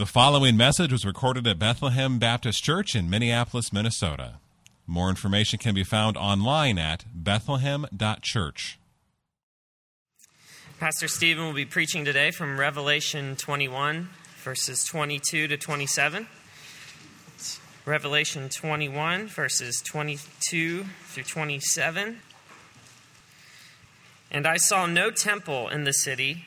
The following message was recorded at Bethlehem Baptist Church in Minneapolis, Minnesota. More information can be found online at bethlehem.church. Pastor Stephen will be preaching today from Revelation 21, verses 22 to 27. Revelation 21, verses 22 through 27. And I saw no temple in the city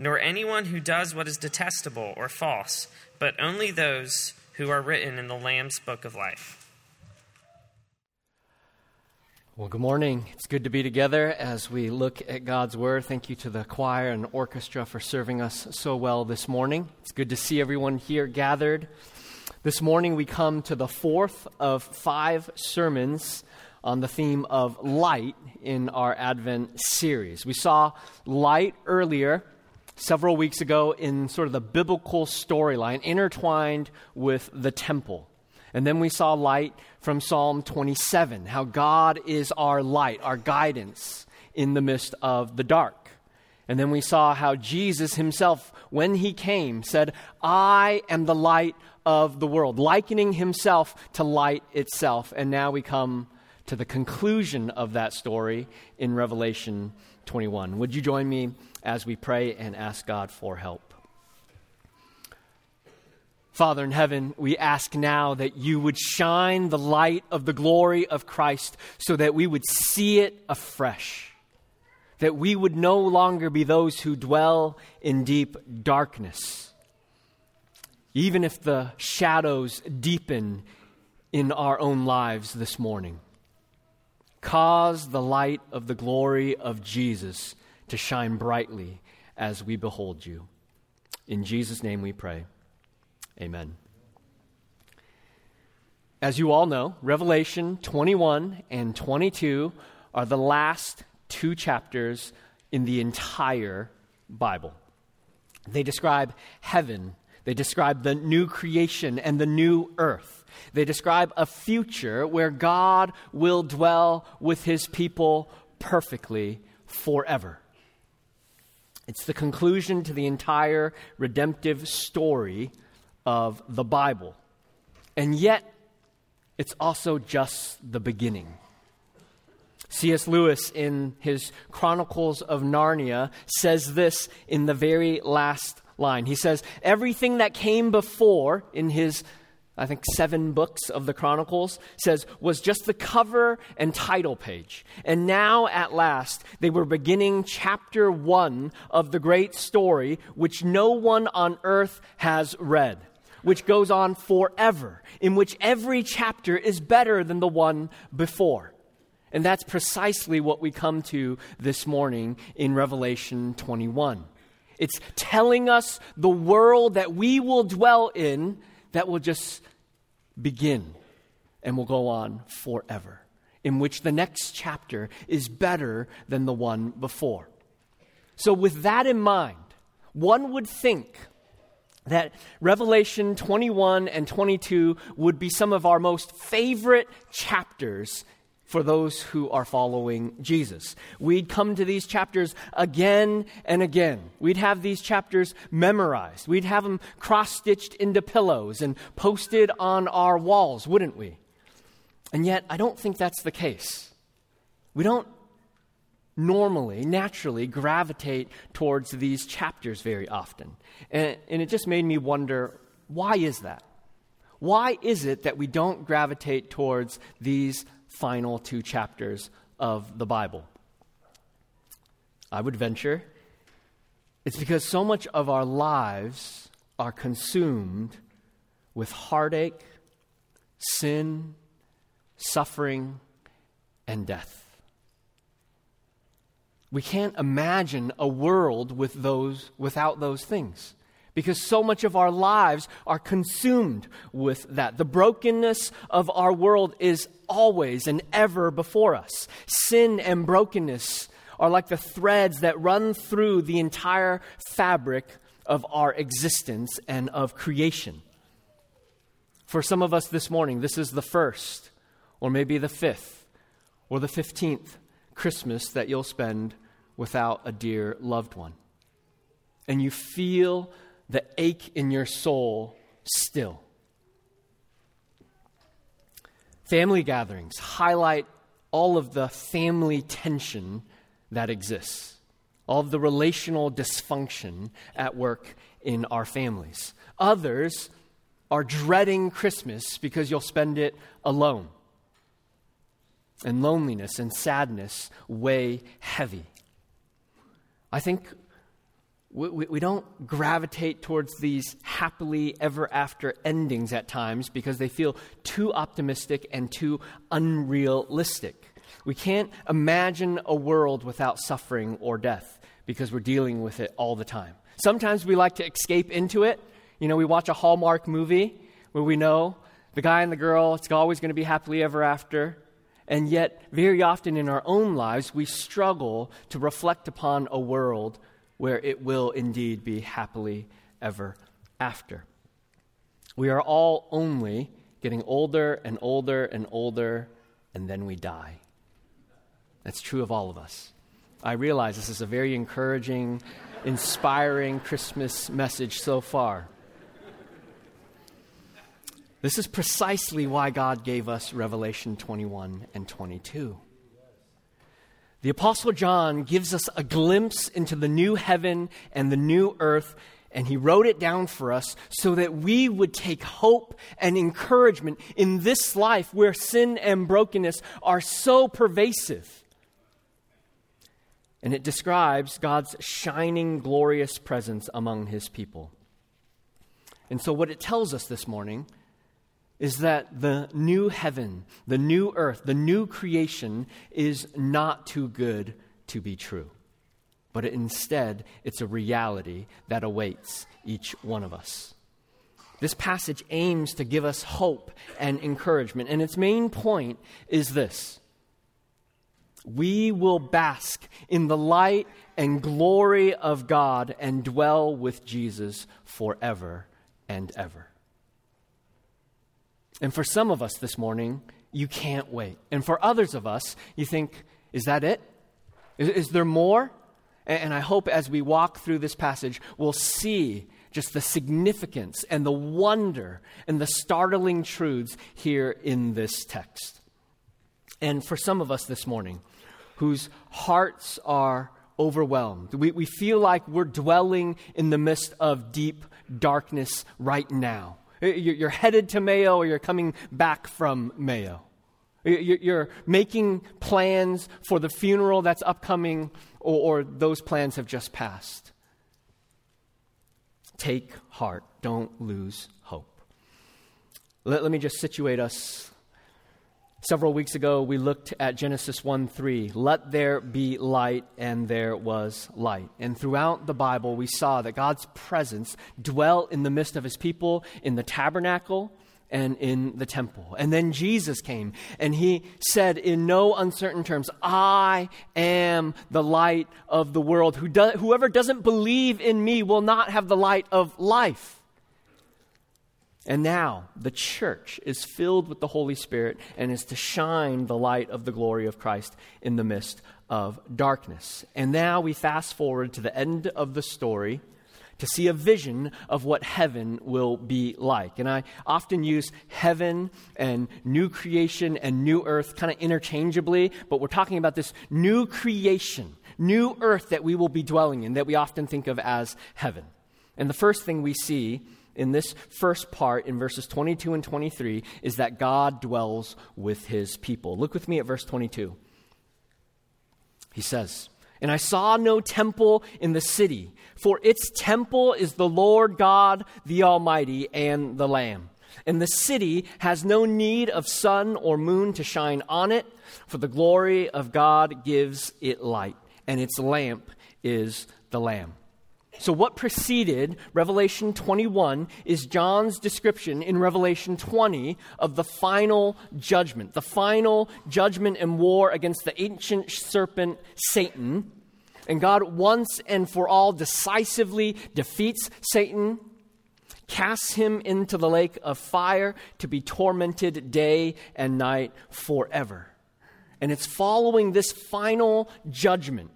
nor anyone who does what is detestable or false, but only those who are written in the Lamb's book of life. Well, good morning. It's good to be together as we look at God's Word. Thank you to the choir and orchestra for serving us so well this morning. It's good to see everyone here gathered. This morning we come to the fourth of five sermons on the theme of light in our Advent series. We saw light earlier several weeks ago in sort of the biblical storyline intertwined with the temple. And then we saw light from Psalm 27, how God is our light, our guidance in the midst of the dark. And then we saw how Jesus himself, when he came, said, I am the light of the world, likening himself to light itself. And now we come to the conclusion of that story in Revelation 21. Would you join me as we pray and ask God for help? Father in heaven, we ask now that you would shine the light of the glory of Christ so that we would see it afresh, that we would no longer be those who dwell in deep darkness. Even if the shadows deepen in our own lives this morning. Cause the light of the glory of Jesus to shine brightly as we behold you. In Jesus' name we pray. Amen. As you all know, Revelation 21 and 22 are the last two chapters in the entire Bible. They describe heaven, they describe the new creation and the new earth. They describe a future where God will dwell with his people perfectly forever. It's the conclusion to the entire redemptive story of the Bible. And yet, it's also just the beginning. C.S. Lewis, in his Chronicles of Narnia, says this in the very last line. He says, Everything that came before in his I think seven books of the Chronicles, says was just the cover and title page. And now, at last, they were beginning chapter one of the great story, which no one on earth has read, which goes on forever, in which every chapter is better than the one before. And that's precisely what we come to this morning in Revelation 21. It's telling us the world that we will dwell in that will just begin and will go on forever, in which the next chapter is better than the one before. So, with that in mind, one would think that Revelation 21 and 22 would be some of our most favorite chapters for those who are following Jesus. We'd come to these chapters again and again. We'd have these chapters memorized. We'd have them cross stitched into pillows and posted on our walls, wouldn't we? And yet, I don't think that's the case. We don't normally, naturally gravitate towards these chapters very often. And, and it just made me wonder why is that? Why is it that we don't gravitate towards these final two chapters of the Bible. I would venture it's because so much of our lives are consumed with heartache, sin, suffering, and death. We can't imagine a world with those, without those things because so much of our lives are consumed with that. The brokenness of our world is always and ever before us. Sin and brokenness are like the threads that run through the entire fabric of our existence and of creation. For some of us this morning, this is the first, or maybe the fifth, or the fifteenth Christmas that you'll spend without a dear loved one. And you feel the ache in your soul still. Family gatherings highlight all of the family tension that exists, all of the relational dysfunction at work in our families. Others are dreading Christmas because you'll spend it alone. And loneliness and sadness weigh heavy. I think we, we, we, don't gravitate towards these happily ever after endings at times because they feel too optimistic and too unrealistic. We can't imagine a world without suffering or death because we're dealing with it all the time. Sometimes we like to escape into it. You know, we watch a Hallmark movie where we know the guy and the girl, it's always going to be happily ever after. And yet, very often in our own lives, we struggle to reflect upon a world where it will indeed be happily ever after. We are all only getting older and older and older, and then we die. That's true of all of us. I realize this is a very encouraging, inspiring Christmas message so far. This is precisely why God gave us Revelation 21 and 22. The Apostle John gives us a glimpse into the new heaven and the new earth, and he wrote it down for us so that we would take hope and encouragement in this life where sin and brokenness are so pervasive. And it describes God's shining, glorious presence among his people. And so, what it tells us this morning is that the new heaven, the new earth, the new creation is not too good to be true. But instead, it's a reality that awaits each one of us. This passage aims to give us hope and encouragement, and its main point is this We will bask in the light and glory of God and dwell with Jesus forever and ever. And for some of us this morning, you can't wait. And for others of us, you think, is that it? Is, is there more? And, and I hope as we walk through this passage, we'll see just the significance and the wonder and the startling truths here in this text. And for some of us this morning, whose hearts are overwhelmed, we, we feel like we're dwelling in the midst of deep darkness right now. Uh, you're headed to Mayo or you're coming back from Mayo. Uh, you're making plans for the funeral that's upcoming, or, those plans have just passed. Take heart. Don't lose hope. Let, let me just situate us Several weeks ago, we looked at Genesis 1 3. Let there be light, and there was light. And throughout the Bible, we saw that God's presence dwelt in the midst of his people in the tabernacle and in the temple. And then Jesus came, and he said in no uncertain terms, I am the light of the world. Who whoever doesn't believe in me will not have the light of life. And now the church is filled with the Holy Spirit and is to shine the light of the glory of Christ in the midst of darkness. And now we fast forward to the end of the story to see a vision of what heaven will be like. And I often use heaven and new creation and new earth kind of interchangeably, but we're talking about this new creation, new earth that we will be dwelling in that we often think of as heaven. And the first thing we see in this first part, in verses 22 and 23, is that God dwells with his people. Look with me at verse 22. He says, And I saw no temple in the city, for its temple is the Lord God, the Almighty, and the Lamb. And the city has no need of sun or moon to shine on it, for the glory of God gives it light, and its lamp is the Lamb. So, what preceded Revelation 21 is John's description in Revelation 20 of the final judgment, the final judgment and war against the ancient serpent Satan. And God once and for all decisively defeats Satan, casts him into the lake of fire to be tormented day and night forever. And it's following this final judgment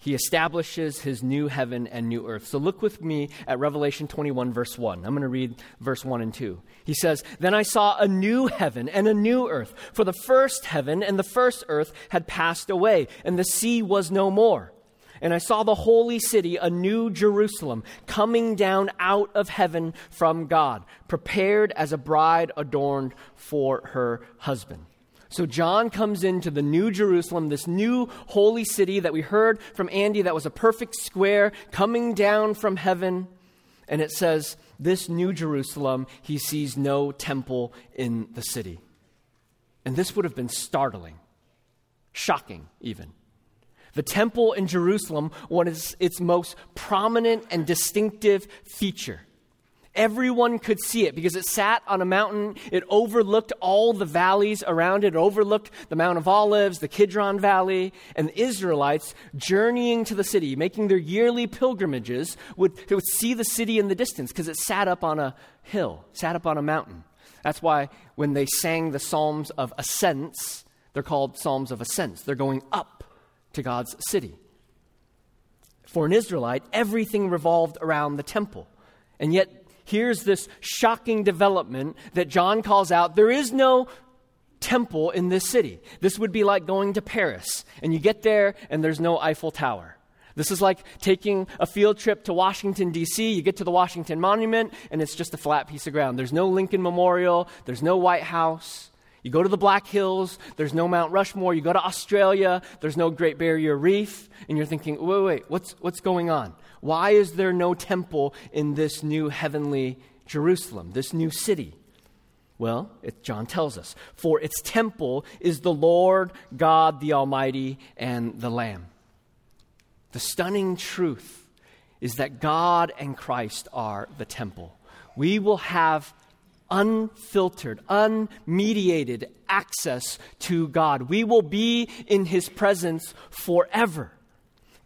he establishes his new heaven and new earth. So look with me at Revelation 21, verse 1. I'm going to read verse 1 and 2. He says, Then I saw a new heaven and a new earth, for the first heaven and the first earth had passed away, and the sea was no more. And I saw the holy city, a new Jerusalem, coming down out of heaven from God, prepared as a bride adorned for her husband. So John comes into the New Jerusalem, this new holy city that we heard from Andy that was a perfect square coming down from heaven. And it says, This New Jerusalem, he sees no temple in the city. And this would have been startling, shocking even. The temple in Jerusalem was its most prominent and distinctive feature. Everyone could see it because it sat on a mountain. It overlooked all the valleys around it. It overlooked the Mount of Olives, the Kidron Valley, and the Israelites journeying to the city, making their yearly pilgrimages, would, would see the city in the distance because it sat up on a hill, sat up on a mountain. That's why when they sang the Psalms of Ascents, they're called Psalms of Ascents. They're going up to God's city. For an Israelite, everything revolved around the temple. And yet, here's this shocking development that John calls out there is no temple in this city. This would be like going to Paris, and you get there, and there's no Eiffel Tower. This is like taking a field trip to Washington, D.C. You get to the Washington Monument, and it's just a flat piece of ground. There's no Lincoln Memorial, there's no White House. You go to the Black Hills, there's no Mount Rushmore. You go to Australia, there's no Great Barrier Reef. And you're thinking, wait, wait, what's, what's going on? Why is there no temple in this new heavenly Jerusalem, this new city? Well, it, John tells us, for its temple is the Lord God the Almighty and the Lamb. The stunning truth is that God and Christ are the temple. We will have unfiltered, unmediated access to God. We will be in His presence forever.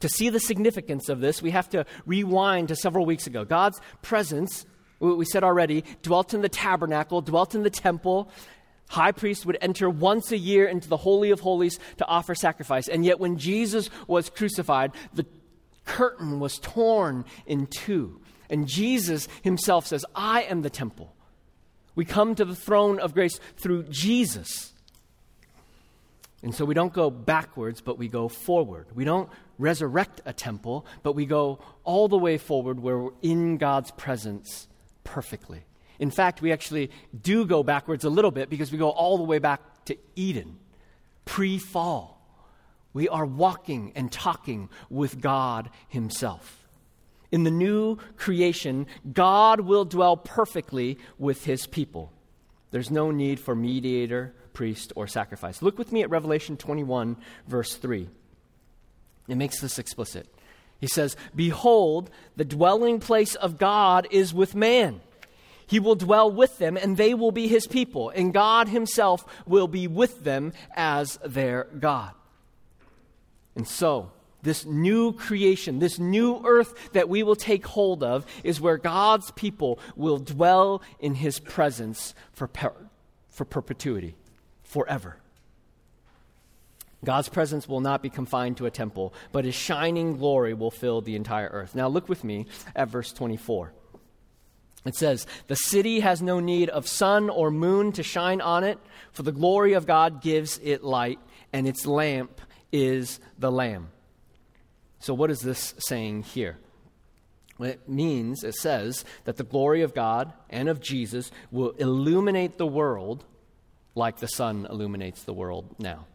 To see the significance of this, we have to rewind to several weeks ago. God's presence, we said already, dwelt in the tabernacle, dwelt in the temple. High priest would enter once a year into the Holy of Holies to offer sacrifice. And yet, when Jesus was crucified, the curtain was torn in two. And Jesus himself says, I am the temple. We come to the throne of grace through Jesus. And so we don't go backwards, but we go forward. We don't resurrect a temple, but we go all the way forward where we're in God's presence perfectly. In fact, we actually do go backwards a little bit because we go all the way back to Eden, pre fall. We are walking and talking with God Himself. In the new creation, God will dwell perfectly with His people. There's no need for mediator priest, or sacrifice. Look with me at Revelation 21, verse 3. It makes this explicit. He says, Behold, the dwelling place of God is with man. He will dwell with them, and they will be his people, and God himself will be with them as their God. And so, this new creation, this new earth that we will take hold of, is where God's people will dwell in his presence for, per- for perpetuity forever. God's presence will not be confined to a temple, but his shining glory will fill the entire earth. Now, look with me at verse 24. It says, The city has no need of sun or moon to shine on it, for the glory of God gives it light, and its lamp is the Lamb. So, what is this saying here? It means, it says, that the glory of God and of Jesus will illuminate the world like the sun illuminates the world now.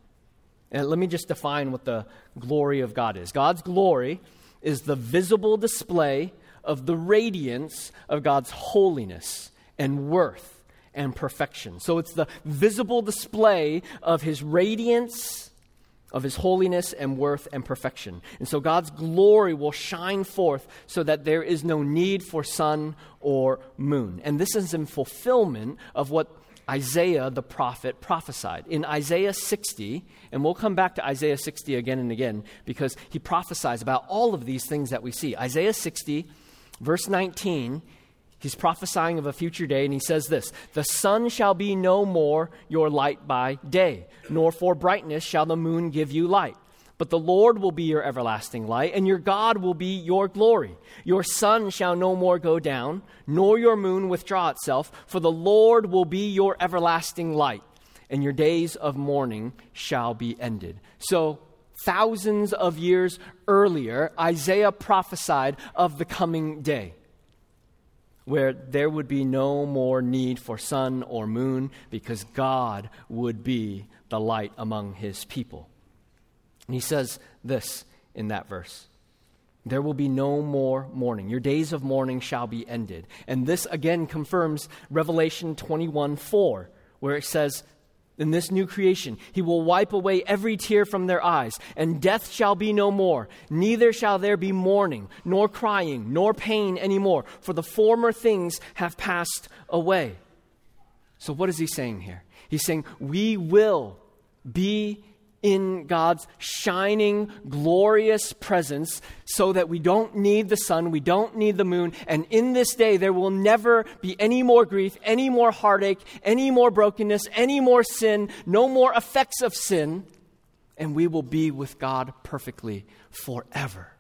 And let me just define what the glory of God is God's glory is the visible display of the radiance of God's holiness and worth and perfection. So it's the visible display of his radiance of his holiness and worth and perfection. And so God's glory will shine forth so that there is no need for sun or moon. And this is in fulfillment of what Isaiah the prophet prophesied. In Isaiah 60, and we'll come back to Isaiah 60 again and again because he prophesies about all of these things that we see. Isaiah 60, verse 19, He's prophesying of a future day, and he says this The sun shall be no more your light by day, nor for brightness shall the moon give you light. But the Lord will be your everlasting light, and your God will be your glory. Your sun shall no more go down, nor your moon withdraw itself, for the Lord will be your everlasting light, and your days of mourning shall be ended. So, thousands of years earlier, Isaiah prophesied of the coming day where there would be no more need for sun or moon because God would be the light among his people. And he says this in that verse There will be no more mourning. Your days of mourning shall be ended. And this again confirms Revelation 21 4, where it says, in this new creation. He will wipe away every tear from their eyes, and death shall be no more. Neither shall there be mourning, nor crying, nor pain any more, for the former things have passed away. So, what is he saying here? He's saying, We will be in God's shining, glorious presence so that we don't need the sun, we don't need the moon, and in this day there will never be any more grief, any more heartache, any more brokenness, any more sin, no more effects of sin, and we will be with God perfectly forever.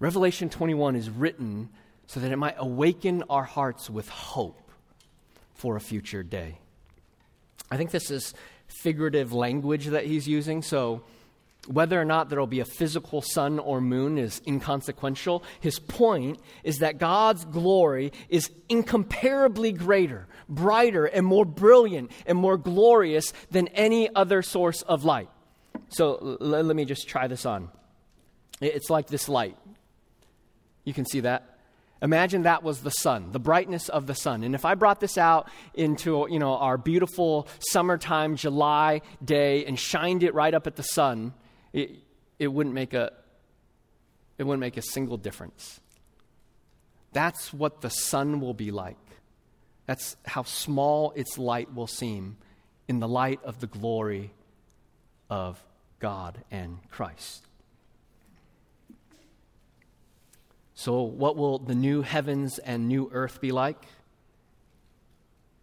Revelation 21 is written so that it might awaken our hearts with hope for a future day. I think this is figurative language that he's using. So, whether or not there will be a physical sun or moon is inconsequential. His point is that God's glory is incomparably greater, brighter, and more brilliant and more glorious than any other source of light. So l- let me just try this on. It's like this light. You can see that? Imagine that was the sun, the brightness of the sun. And if I brought this out into, you know, our beautiful summertime July day and shined it right up at the sun, it, it wouldn't make a it wouldn't make a single difference. That's what the sun will be like. That's how small its light will seem in the light of the glory of God and Christ. So, what will the new heavens and new earth be like?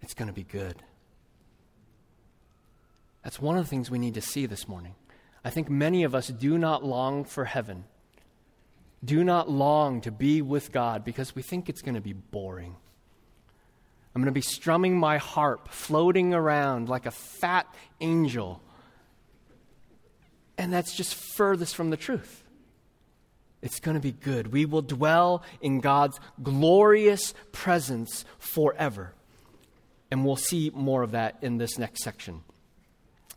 It's going to be good. That's one of the things we need to see this morning. I think many of us do not long for heaven, do not long to be with God because we think it's going to be boring. I'm going to be strumming my harp, floating around like a fat angel. And that's just furthest from the truth. It's going to be good. We will dwell in God's glorious presence forever. And we'll see more of that in this next section.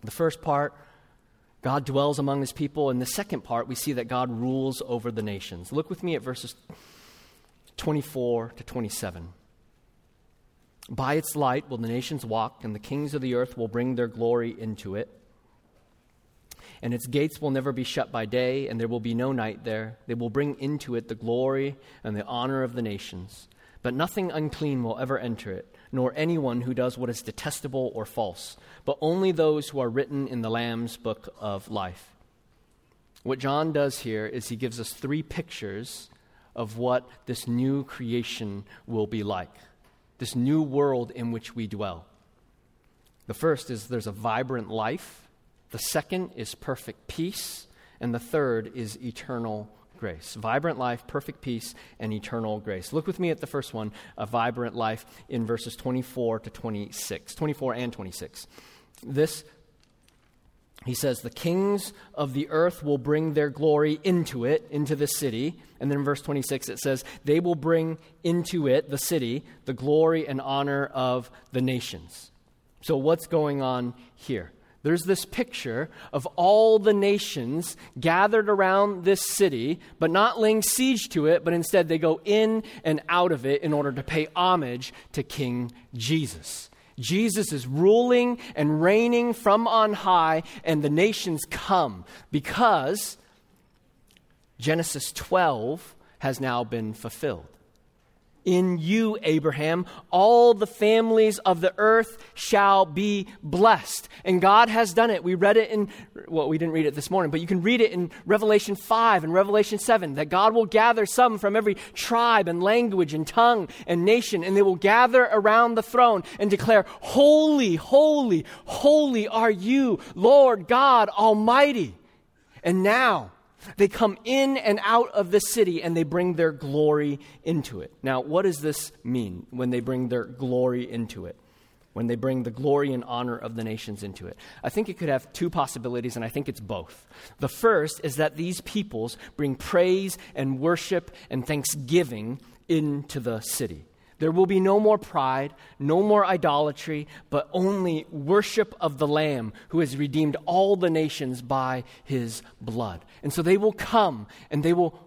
The first part, God dwells among his people. In the second part, we see that God rules over the nations. Look with me at verses 24 to 27. By its light will the nations walk, and the kings of the earth will bring their glory into it and its gates will never be shut by day, and there will be no night there. They will bring into it the glory and the honor of the nations. But nothing unclean will ever enter it, nor anyone who does what is detestable or false, but only those who are written in the Lamb's book of life. What John does here is he gives us three pictures of what this new creation will be like, this new world in which we dwell. The first is there's a vibrant life the second is perfect peace. And the third is eternal grace. Vibrant life, perfect peace, and eternal grace. Look with me at the first one, a vibrant life, in verses 24 to 26. 24 and 26. This, he says, the kings of the earth will bring their glory into it, into the city. And then in verse 26, it says, they will bring into it, the city, the glory and honor of the nations. So, what's going on here? There's this picture of all the nations gathered around this city, but not laying siege to it, but instead they go in and out of it in order to pay homage to King Jesus. Jesus is ruling and reigning from on high, and the nations come because Genesis 12 has now been fulfilled. In you, Abraham, all the families of the earth shall be blessed. And God has done it. We read it in, well, we didn't read it this morning, but you can read it in Revelation 5 and Revelation 7 that God will gather some from every tribe and language and tongue and nation, and they will gather around the throne and declare, Holy, holy, holy are you, Lord God Almighty. And now, they come in and out of the city and they bring their glory into it. Now, what does this mean when they bring their glory into it? When they bring the glory and honor of the nations into it? I think it could have two possibilities, and I think it's both. The first is that these peoples bring praise and worship and thanksgiving into the city. There will be no more pride, no more idolatry, but only worship of the Lamb who has redeemed all the nations by his blood. And so they will come and they will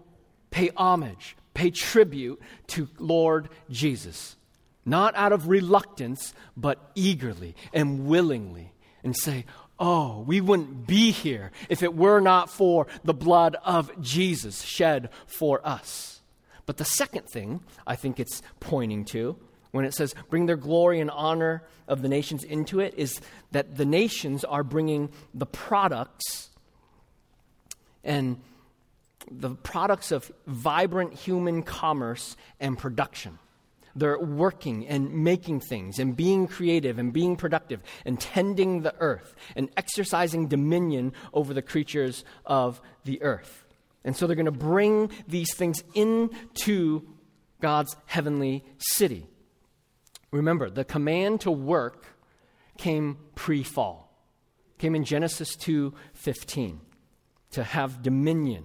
pay homage, pay tribute to Lord Jesus, not out of reluctance, but eagerly and willingly, and say, Oh, we wouldn't be here if it were not for the blood of Jesus shed for us. But the second thing I think it's pointing to when it says bring their glory and honor of the nations into it is that the nations are bringing the products and the products of vibrant human commerce and production. They're working and making things and being creative and being productive and tending the earth and exercising dominion over the creatures of the earth. And so they're going to bring these things into God's heavenly city. Remember, the command to work came pre-fall. Came in Genesis 2:15 to have dominion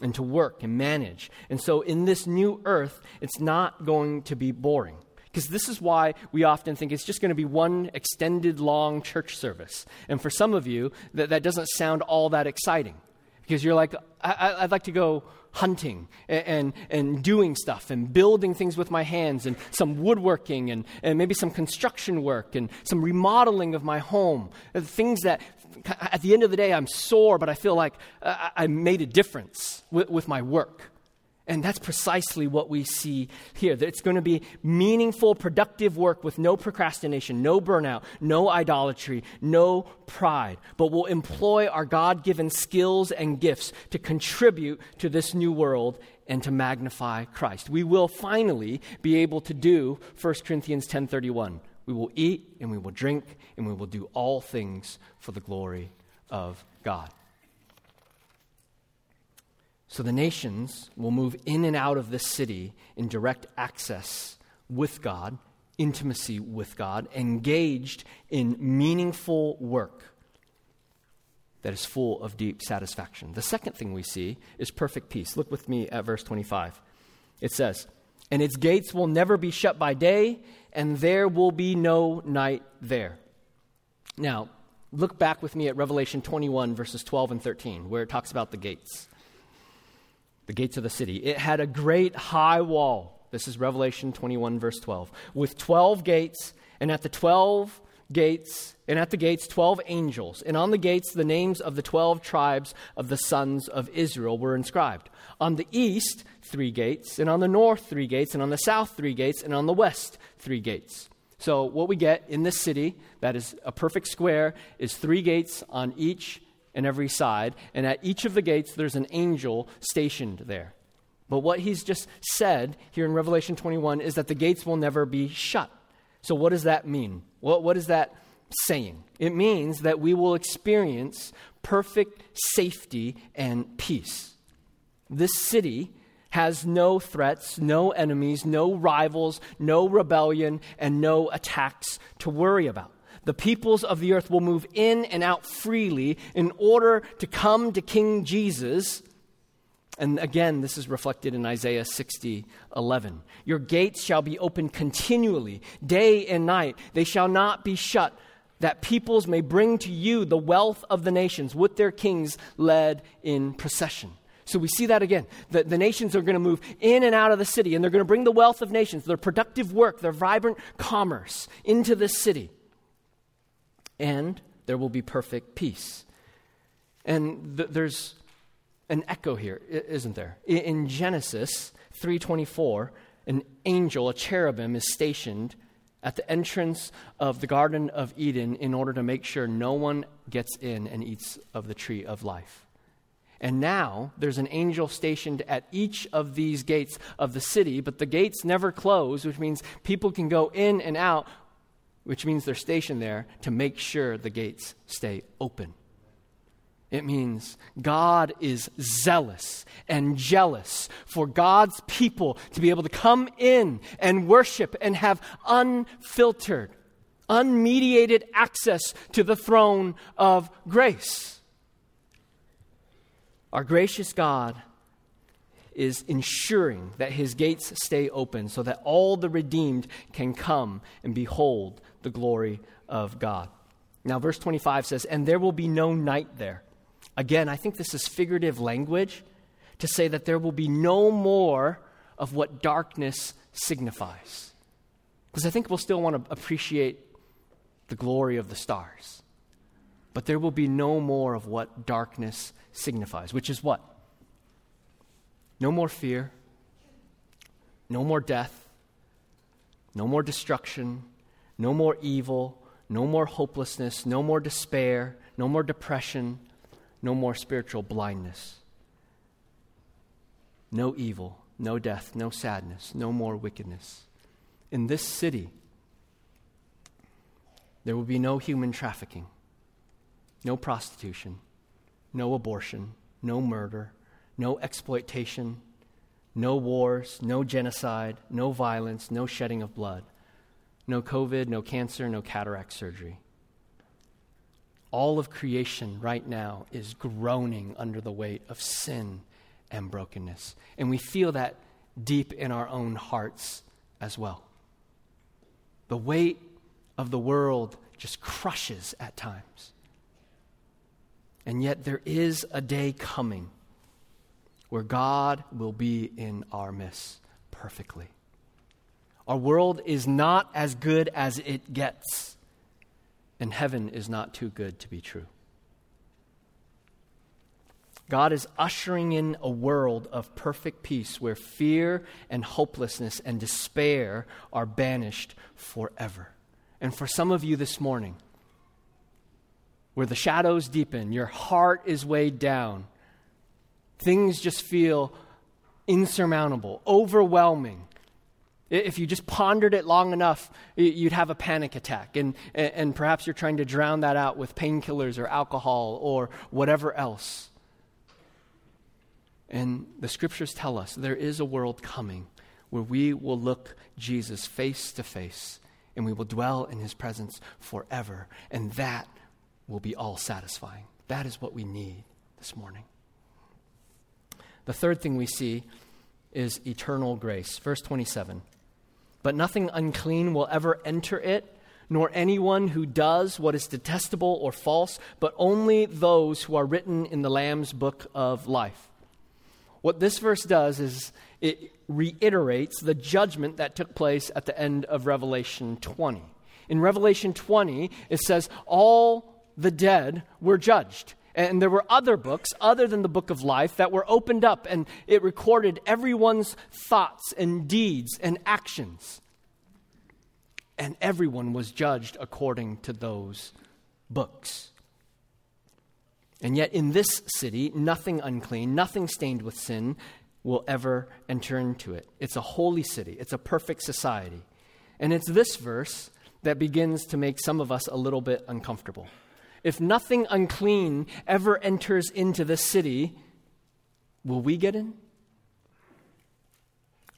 and to work and manage. And so in this new earth, it's not going to be boring. Because this is why we often think it's just going to be one extended long church service. And for some of you, that, that doesn't sound all that exciting because you're like, I, would like to go hunting and, and, and, doing stuff and building things with my hands and some woodworking and, and maybe some construction work and some remodeling of my home. Uh, things that at the end of the day I'm sore, but I feel like uh, I, I made a difference with, with my work. And that's precisely what we see here. That it's going to be meaningful, productive work with no procrastination, no burnout, no idolatry, no pride, but we'll employ our God given skills and gifts to contribute to this new world and to magnify Christ. We will finally be able to do 1 Corinthians 10:31. We will eat and we will drink and we will do all things for the glory of God. So the nations will move in and out of this city in direct access with God, intimacy with God, engaged in meaningful work that is full of deep satisfaction. The second thing we see is perfect peace. Look with me at verse 25. It says, And its gates will never be shut by day, and there will be no night there. Now, look back with me at Revelation 21, verses 12 and 13, where it talks about the gates the gates of the city. It had a great high wall. This is Revelation 21, verse 12, with 12 gates, and at the 12 gates, and at the gates, 12 angels. And on the gates, the names of the 12 tribes of the sons of Israel were inscribed. On the east, three gates, and on the north, three gates, and on the south, three gates, and on the west, three gates. So, what we get in this city, that is a perfect square, is three gates on each and every side, and at each of the gates there's an angel stationed there. But what he's just said here in Revelation 21 is that the gates will never be shut. So, what does that mean? What, what is that saying? It means that we will experience perfect safety and peace. This city has no threats, no enemies, no rivals, no rebellion, and no attacks to worry about the peoples of the earth will move in and out freely in order to come to King Jesus. And again, this is reflected in Isaiah 60, 11. Your gates shall be open continually, day and night. They shall not be shut, that peoples may bring to you the wealth of the nations with their kings led in procession. So we see that again. The, the nations are going to move in and out of the city, and they're going to bring the wealth of nations, their productive work, their vibrant commerce into this city. And there will be perfect peace. And th- there's an echo here, isn't there? In, Genesis 3:24, an angel, a cherubim, is stationed at the entrance of the Garden of Eden in order to make sure no one gets in and eats of the tree of life. And now there's an angel stationed at each of these gates of the city, but the gates never close, which means people can go in and out, which means they're stationed there to make sure the gates stay open. It means God is zealous and jealous for God's people to be able to come in and worship and have unfiltered, unmediated access to the throne of grace. Our gracious God is ensuring that his gates stay open so that all the redeemed can come and behold the glory of God. Now, verse 25 says, And there will be no night there. Again, I think this is figurative language to say that there will be no more of what darkness signifies. Because I think we'll still want to appreciate the glory of the stars. But there will be no more of what darkness signifies, which is what? No more fear, no more death, no more destruction, no more evil, no more hopelessness, no more despair, no more depression, no more spiritual blindness. No evil, no death, no sadness, no more wickedness. In this city, there will be no human trafficking, no prostitution, no abortion, no murder, no exploitation, no wars, no genocide, no violence, no shedding of blood, no COVID, no cancer, no cataract surgery. All of creation right now is groaning under the weight of sin and brokenness. And we feel that deep in our own hearts as well. The weight of the world just crushes at times. And yet, there is a day coming where God will be in our midst perfectly. Our world is not as good as it gets, and heaven is not too good to be true. God is ushering in a world of perfect peace where fear and hopelessness and despair are banished forever. And for some of you this morning, where the shadows deepen, your heart is weighed down, things just feel insurmountable, overwhelming. If you just pondered it long enough, you'd have a panic attack. And, and perhaps you're trying to drown that out with painkillers or alcohol or whatever else. And the scriptures tell us there is a world coming where we will look Jesus face to face and we will dwell in his presence forever. And that will be all satisfying. That is what we need this morning. The third thing we see is eternal grace. Verse 27 But nothing unclean will ever enter it, nor anyone who does what is detestable or false, but only those who are written in the Lamb's book of life. What this verse does is it reiterates the judgment that took place at the end of Revelation 20. In Revelation 20, it says, All the dead were judged. And there were other books, other than the book of life, that were opened up, and it recorded everyone's thoughts and deeds and actions. And everyone was judged according to those books. And yet, in this city, nothing unclean, nothing stained with sin will ever enter into it. It's a holy city, it's a perfect society. And it's this verse that begins to make some of us a little bit uncomfortable. If nothing unclean ever enters into this city, will we get in?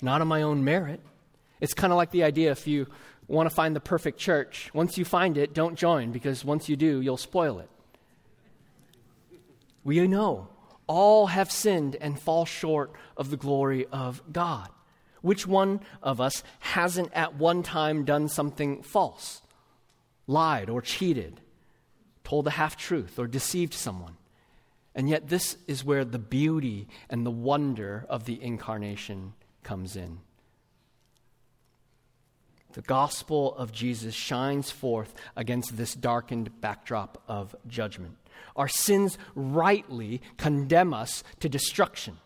Not on my own merit. It's kind of like the idea if you want to find the perfect church, once you find it, don't join because once you do, you'll spoil it. We know all have sinned and fall short of the glory of God. Which one of us hasn't at one time done something false, lied or cheated? Told a half truth, or deceived someone. And yet, this is where the beauty and the wonder of the incarnation comes in. The gospel of Jesus shines forth against this darkened backdrop of judgment. Our sins rightly condemn us to destruction.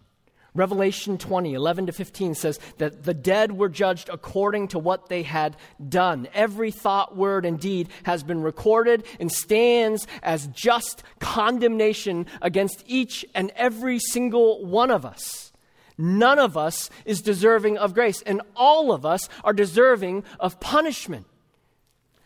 Revelation 20, 11 to 15 says that the dead were judged according to what they had done. Every thought, word, and deed has been recorded and stands as just condemnation against each and every single one of us. None of us is deserving of grace, and all of us are deserving of punishment.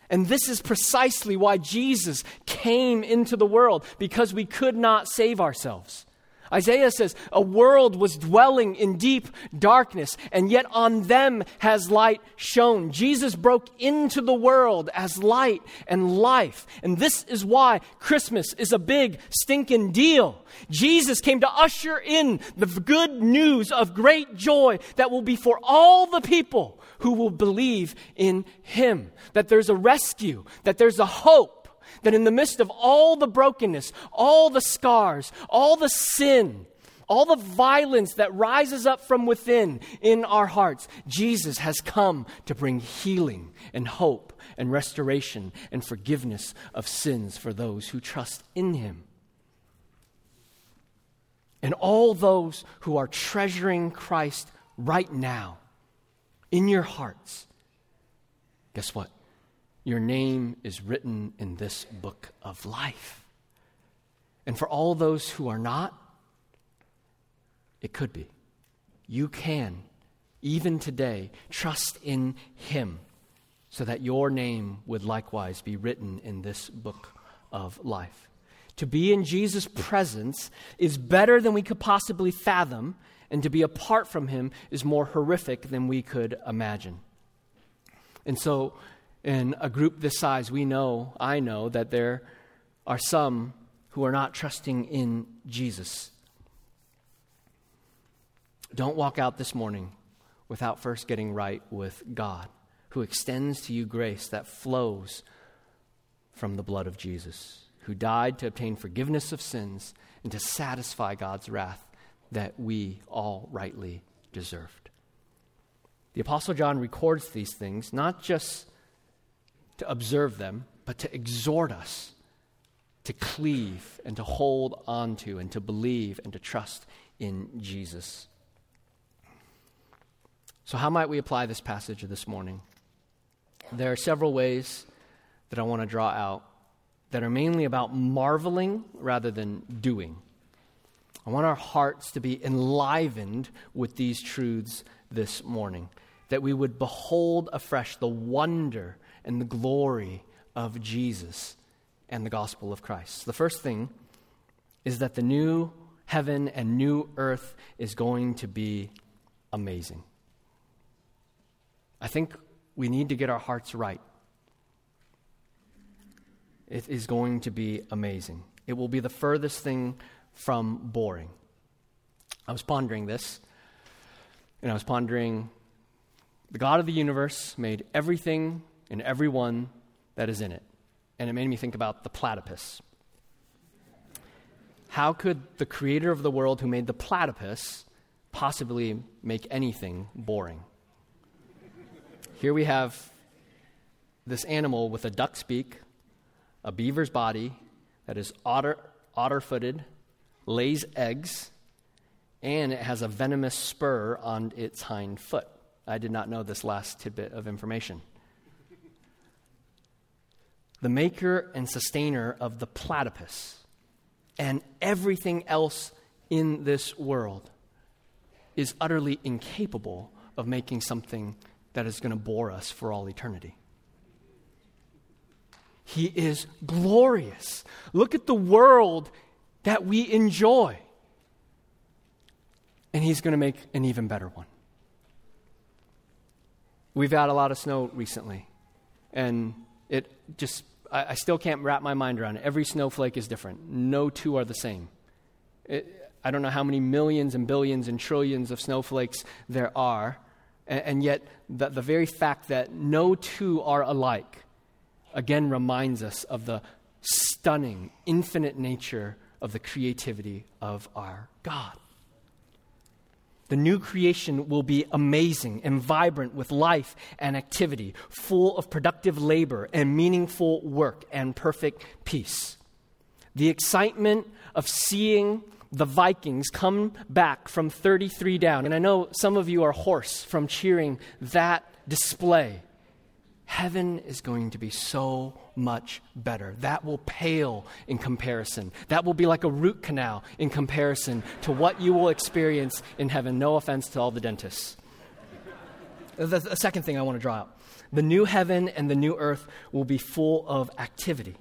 And this is precisely why Jesus came into the world, because we could not save ourselves. Isaiah says, A world was dwelling in deep darkness, and yet on them has light shone. Jesus broke into the world as light and life. And this is why Christmas is a big, stinking deal. Jesus came to usher in the good news of great joy that will be for all the people who will believe in him. That there's a rescue, that there's a hope that in the midst of all the brokenness, all the scars, all the sin, all the violence that rises up from within in our hearts, Jesus has come to bring healing and hope and restoration and forgiveness of sins for those who trust in him. And all those who are treasuring Christ right now in your hearts, guess what? Your name is written in this book of life. And for all those who are not, it could be. You can, even today, trust in Him so that your name would likewise be written in this book of life. To be in Jesus' presence is better than we could possibly fathom, and to be apart from Him is more horrific than we could imagine. And so, in a group this size, we know, I know, that there are some who are not trusting in Jesus. Don't walk out this morning without first getting right with God, who extends to you grace that flows from the blood of Jesus, who died to obtain forgiveness of sins and to satisfy God's wrath that we all rightly deserved. The Apostle John records these things not just to observe them, but to exhort us to cleave and to hold on to and to believe and to trust in Jesus. So, how might we apply this passage this morning? There are several ways that I want to draw out that are mainly about marveling rather than doing. I want our hearts to be enlivened with these truths this morning, that we would behold afresh the wonder and the glory of Jesus and the gospel of Christ. The first thing is that the new heaven and new earth is going to be amazing. I think we need to get our hearts right. It is going to be amazing. It will be the furthest thing from boring. I was pondering this, and I was pondering the God of the universe made everything and everyone that is in it. And it made me think about the platypus. How could the creator of the world who made the platypus possibly make anything boring? Here we have this animal with a duck's beak, a beaver's body that is otter, otter footed, lays eggs, and it has a venomous spur on its hind foot. I did not know this last tidbit of information the maker and sustainer of the platypus and everything else in this world, is utterly incapable of making something that is going to bore us for all eternity. He is glorious. Look at the world that we enjoy. And He's going to make an even better one. We've had a lot of snow recently, and it just I, I, still can't wrap my mind around it. Every snowflake is different. No two are the same. It, I don't know how many millions and billions and trillions of snowflakes there are, and, and yet the, the very fact that no two are alike again reminds us of the stunning, infinite nature of the creativity of our God. The new creation will be amazing and vibrant with life and activity, full of productive labor and meaningful work and perfect peace. The excitement of seeing the Vikings come back from 33 down, and I know some of you are hoarse from cheering that display. Heaven is going to be so much better. That will pale in comparison. That will be like a root canal in comparison to what you will experience in heaven. No offense to all the dentists. The, the second thing I want to draw out the new heaven and the new earth will be full of activity.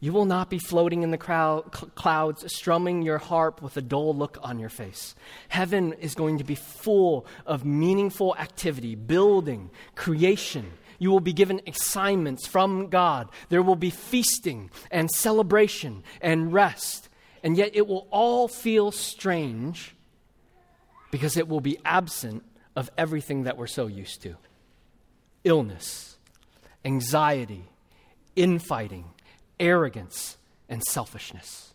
You will not be floating in the crowd, cl- clouds, strumming your harp with a dull look on your face. Heaven is going to be full of meaningful activity, building, creation, you will be given assignments from God. There will be feasting and celebration and rest. And yet it will all feel strange because it will be absent of everything that we're so used to illness, anxiety, infighting, arrogance, and selfishness.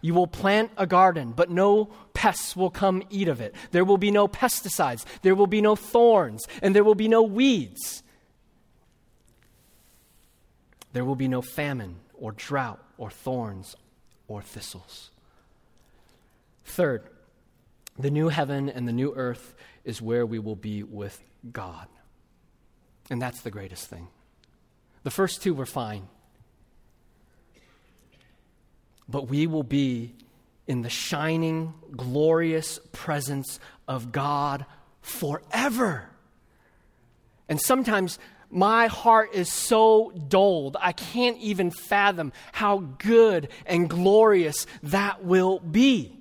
You will plant a garden, but no pests will come eat of it. There will be no pesticides, there will be no thorns, and there will be no weeds. There will be no famine or drought or thorns or thistles. Third, the new heaven and the new earth is where we will be with God. And that's the greatest thing. The first two were fine. But we will be in the shining, glorious presence of God forever. And sometimes my heart is so dulled, I can't even fathom how good and glorious that will be.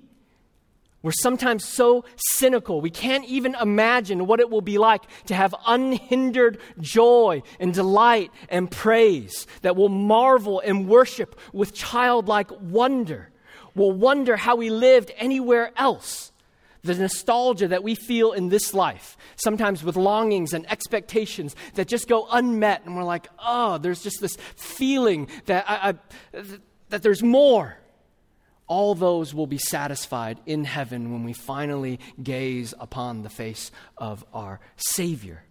We're sometimes so cynical, we can't even imagine what it will be like to have unhindered joy and delight and praise that will marvel and worship with childlike wonder. We'll wonder how we lived anywhere else the nostalgia that we feel in this life, sometimes with longings and expectations that just go unmet, and we're like, oh, there's just this feeling that, I, I, that there's more. All those will be satisfied in heaven when we finally gaze upon the face of our Savior.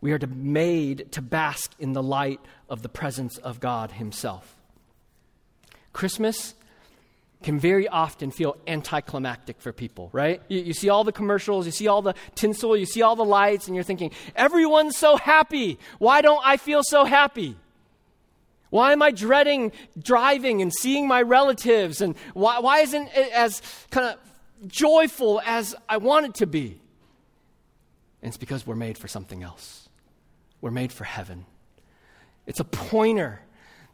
We are to, made to bask in the light of the presence of God Himself. Christmas can very often feel anticlimactic for people, right? You, you, see all the commercials, you see all the tinsel, you see all the lights, and you're thinking, everyone's so happy. Why don't I feel so happy? Why am I dreading driving and seeing my relatives? And why, why isn't it as kind of joyful as I want it to be? And it's because we're made for something else. We're made for heaven. It's a pointer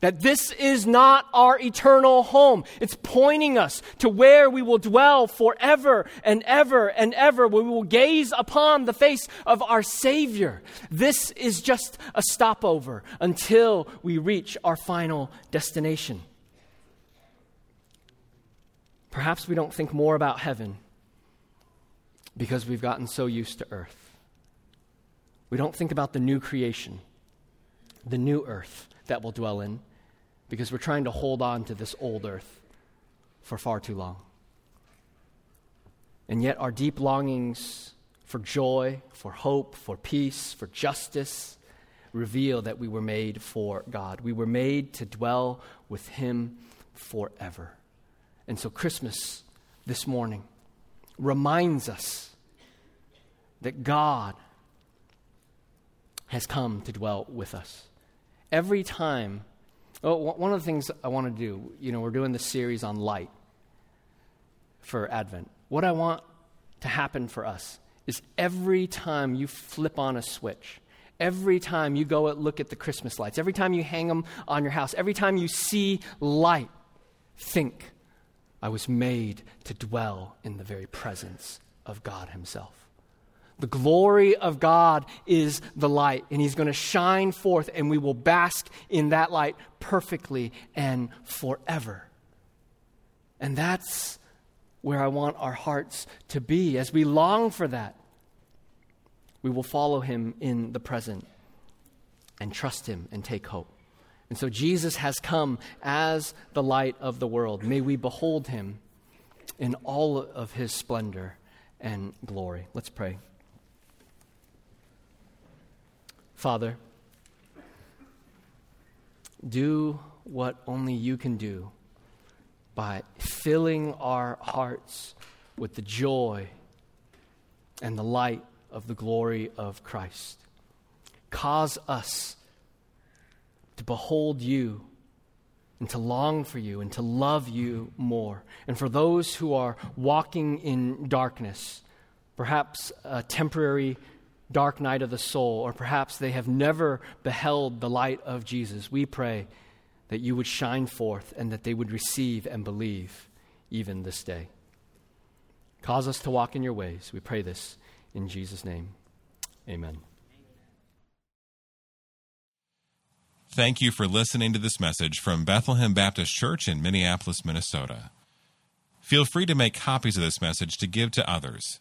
that this is not our eternal home. It's pointing us to where we will dwell forever and ever and ever, where we will gaze upon the face of our Savior. This is just a stopover until we reach our final destination. Perhaps we don't think more about heaven because we've gotten so used to earth. We don't think about the new creation, the new earth that we'll dwell in because we're trying to hold on to this old earth for far too long. And yet, our deep longings for joy, for hope, for peace, for justice reveal that we were made for God. We were made to dwell with Him forever. And so, Christmas this morning reminds us that God has come to dwell with us. Every time Oh, well, one of the things I want to do, you know, we're doing this series on light for Advent. What I want to happen for us is every time you flip on a switch, every time you go look at the Christmas lights, every time you hang them on your house, every time you see light, think, I was made to dwell in the very presence of God Himself. The glory of God is the light, and He's going to shine forth, and we will bask in that light perfectly and forever. And that's where I want our hearts to be. As we long for that, we will follow Him in the present and trust Him and take hope. And so Jesus has come as the light of the world. May we behold him in all of his splendor and glory. Let's pray. Father, do what only you can do by filling our hearts with the joy and the light of the glory of Christ. Cause us to behold you and to long for you and to love you more. And for those who are walking in darkness, perhaps a temporary dark night of the soul, or perhaps they have never beheld the light of Jesus, we pray that you would shine forth and that they would receive and believe even this day. Cause us to walk in your ways. We pray this in Jesus' name. Amen. Thank you for listening to this message from Bethlehem Baptist Church in Minneapolis, Minnesota. Feel free to make copies of this message to give to others,